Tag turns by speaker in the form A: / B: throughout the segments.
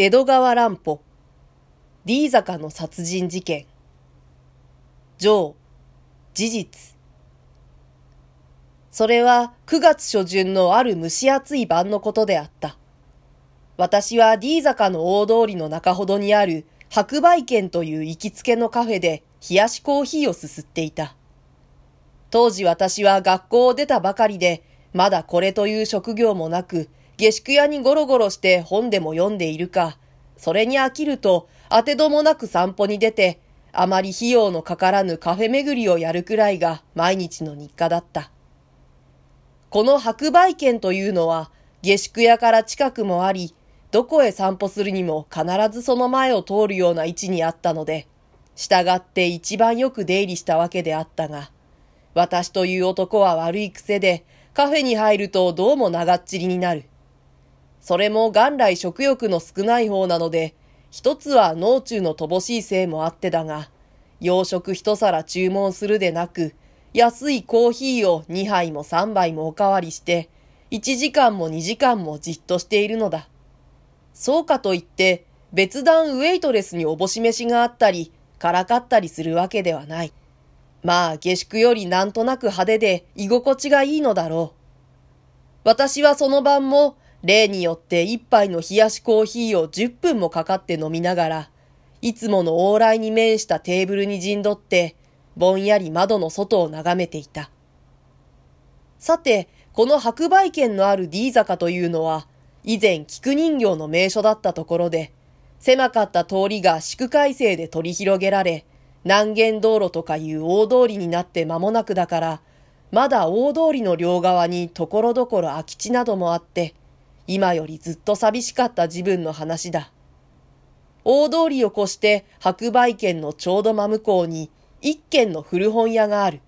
A: 江戸川乱歩 D 坂の殺人事件上事実それは9月初旬のある蒸し暑い晩のことであった。私は D 坂の大通りの中ほどにある白梅軒という行きつけのカフェで冷やしコーヒーをすすっていた。当時私は学校を出たばかりで、まだこれという職業もなく、下宿屋にゴロゴロして本でも読んでいるか、それに飽きると当てどもなく散歩に出て、あまり費用のかからぬカフェ巡りをやるくらいが毎日の日課だった。この白梅軒というのは下宿屋から近くもあり、どこへ散歩するにも必ずその前を通るような位置にあったので、従って一番よく出入りしたわけであったが、私という男は悪い癖で、カフェに入るとどうも長っちりになる。それも元来食欲の少ない方なので、一つは脳中の乏しいせいもあってだが、洋食一皿注文するでなく、安いコーヒーを2杯も3杯もおかわりして、1時間も2時間もじっとしているのだ。そうかといって、別段ウェイトレスにおぼし飯があったり、からかったりするわけではない。まあ、下宿よりなんとなく派手で居心地がいいのだろう。私はその晩も例によって一杯の冷やしコーヒーを10分もかかって飲みながら、いつもの往来に面したテーブルに陣取って、ぼんやり窓の外を眺めていた。さて、この白梅県のある D 坂というのは、以前菊人形の名所だったところで、狭かった通りが宿改正で取り広げられ、南限道路とかいう大通りになって間もなくだから、まだ大通りの両側にところどころ空き地などもあって、今よりずっと寂しかった自分の話だ。大通りを越して白梅県のちょうど真向こうに一軒の古本屋がある。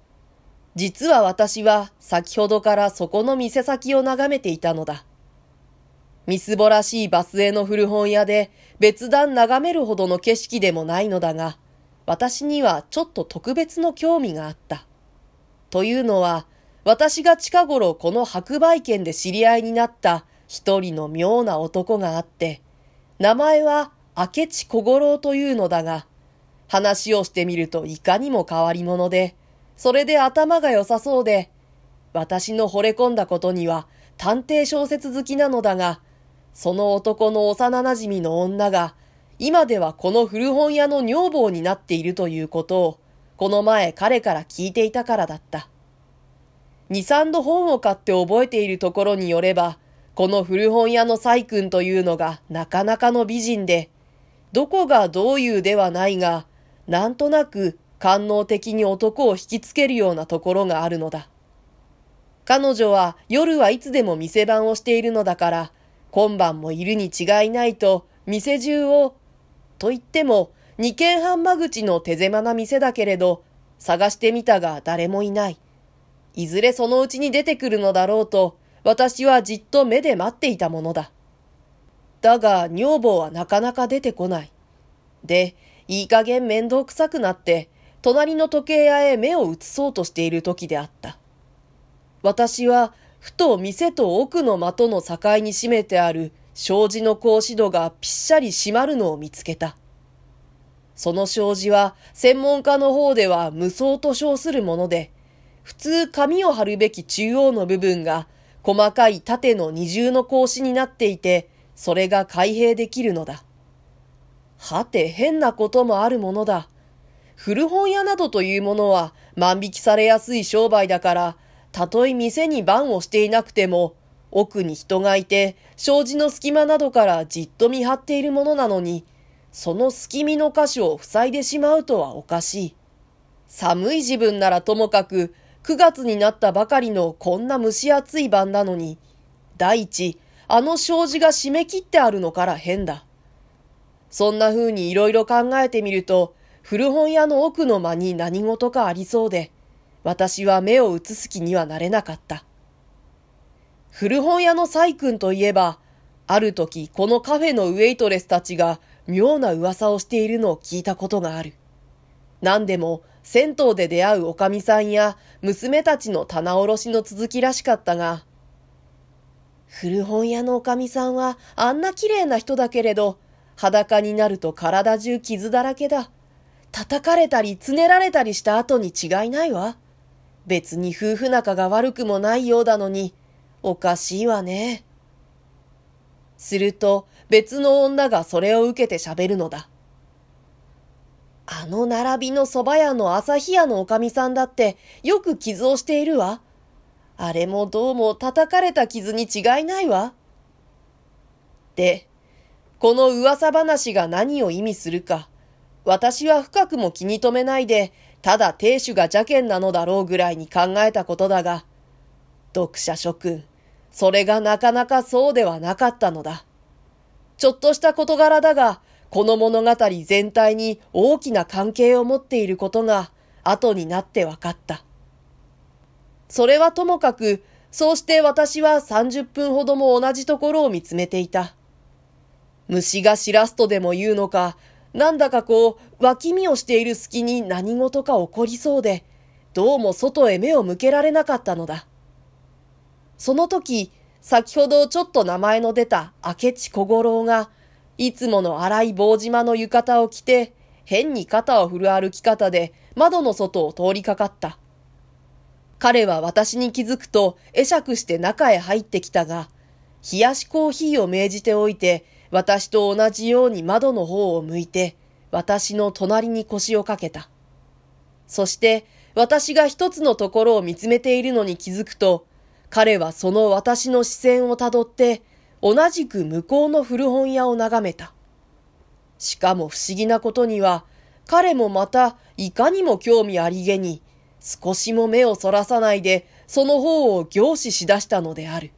A: 実は私は先ほどからそこの店先を眺めていたのだ。みすぼらしいバスへの古本屋で別段眺めるほどの景色でもないのだが、私にはちょっと特別の興味があった。というのは、私が近頃この白梅県で知り合いになった一人の妙な男があって、名前は明智小五郎というのだが、話をしてみるといかにも変わり者で、それで頭が良さそうで、私の惚れ込んだことには探偵小説好きなのだが、その男の幼馴染の女が、今ではこの古本屋の女房になっているということを、この前彼から聞いていたからだった。二三度本を買って覚えているところによれば、この古本屋の細君というのがなかなかの美人で、どこがどういうではないが、なんとなく官能的に男を引きつけるようなところがあるのだ。彼女は夜はいつでも店番をしているのだから、今晩もいるに違いないと、店中を、と言っても、二軒半間口の手狭な店だけれど、探してみたが誰もいない。いずれそのうちに出てくるのだろうと、私はじっと目で待っていたものだ。だが、女房はなかなか出てこない。で、いい加減面倒くさくなって、隣の時計屋へ目を移そうとしている時であった。私は、ふと店と奥の的の境に閉めてある障子の格子戸がぴっしゃり閉まるのを見つけた。その障子は専門家の方では無双と称するもので、普通紙を貼るべき中央の部分が細かい縦の二重の格子になっていて、それが開閉できるのだ。はて変なこともあるものだ。古本屋などというものは万引きされやすい商売だから、たとえ店に番をしていなくても、奥に人がいて、障子の隙間などからじっと見張っているものなのに、その隙見の箇所を塞いでしまうとはおかしい。寒い自分ならともかく、9月になったばかりのこんな蒸し暑い晩なのに、第一、あの障子が締め切ってあるのから変だ。そんな風にいろいろ考えてみると、古本屋の奥の間に何事かありそうで、私は目を移す気にはなれなかった。古本屋の細君といえば、ある時このカフェのウェイトレスたちが妙な噂をしているのを聞いたことがある。何でも銭湯で出会うおかみさんや娘たちの棚卸しの続きらしかったが、古本屋のおかみさんはあんな綺麗な人だけれど、裸になると体中傷だらけだ。叩かれたり、つねられたりした後に違いないわ。別に夫婦仲が悪くもないようだのに、おかしいわね。すると別の女がそれを受けて喋るのだ。あの並びの蕎麦屋の朝日屋のおかみさんだってよく傷をしているわ。あれもどうも叩かれた傷に違いないわ。で、この噂話が何を意味するか、私は深くも気に留めないで、ただ亭主が邪険なのだろうぐらいに考えたことだが、読者諸君、それがなかなかそうではなかったのだ。ちょっとした事柄だが、この物語全体に大きな関係を持っていることが後になって分かった。それはともかく、そうして私は30分ほども同じところを見つめていた。虫がしらすとでも言うのか、なんだかこう、脇見をしている隙に何事か起こりそうで、どうも外へ目を向けられなかったのだ。その時、先ほどちょっと名前の出た明智小五郎が、いつもの荒い棒島の浴衣を着て、変に肩を振る歩き方で窓の外を通りかかった。彼は私に気づくと会釈して中へ入ってきたが、冷やしコーヒーを命じておいて、私と同じように窓の方を向いて、私の隣に腰をかけた。そして、私が一つのところを見つめているのに気づくと、彼はその私の視線をたどって、同じく向こうの古本屋を眺めた。しかも不思議なことには、彼もまたいかにも興味ありげに、少しも目をそらさないで、その方を凝視しだしたのである。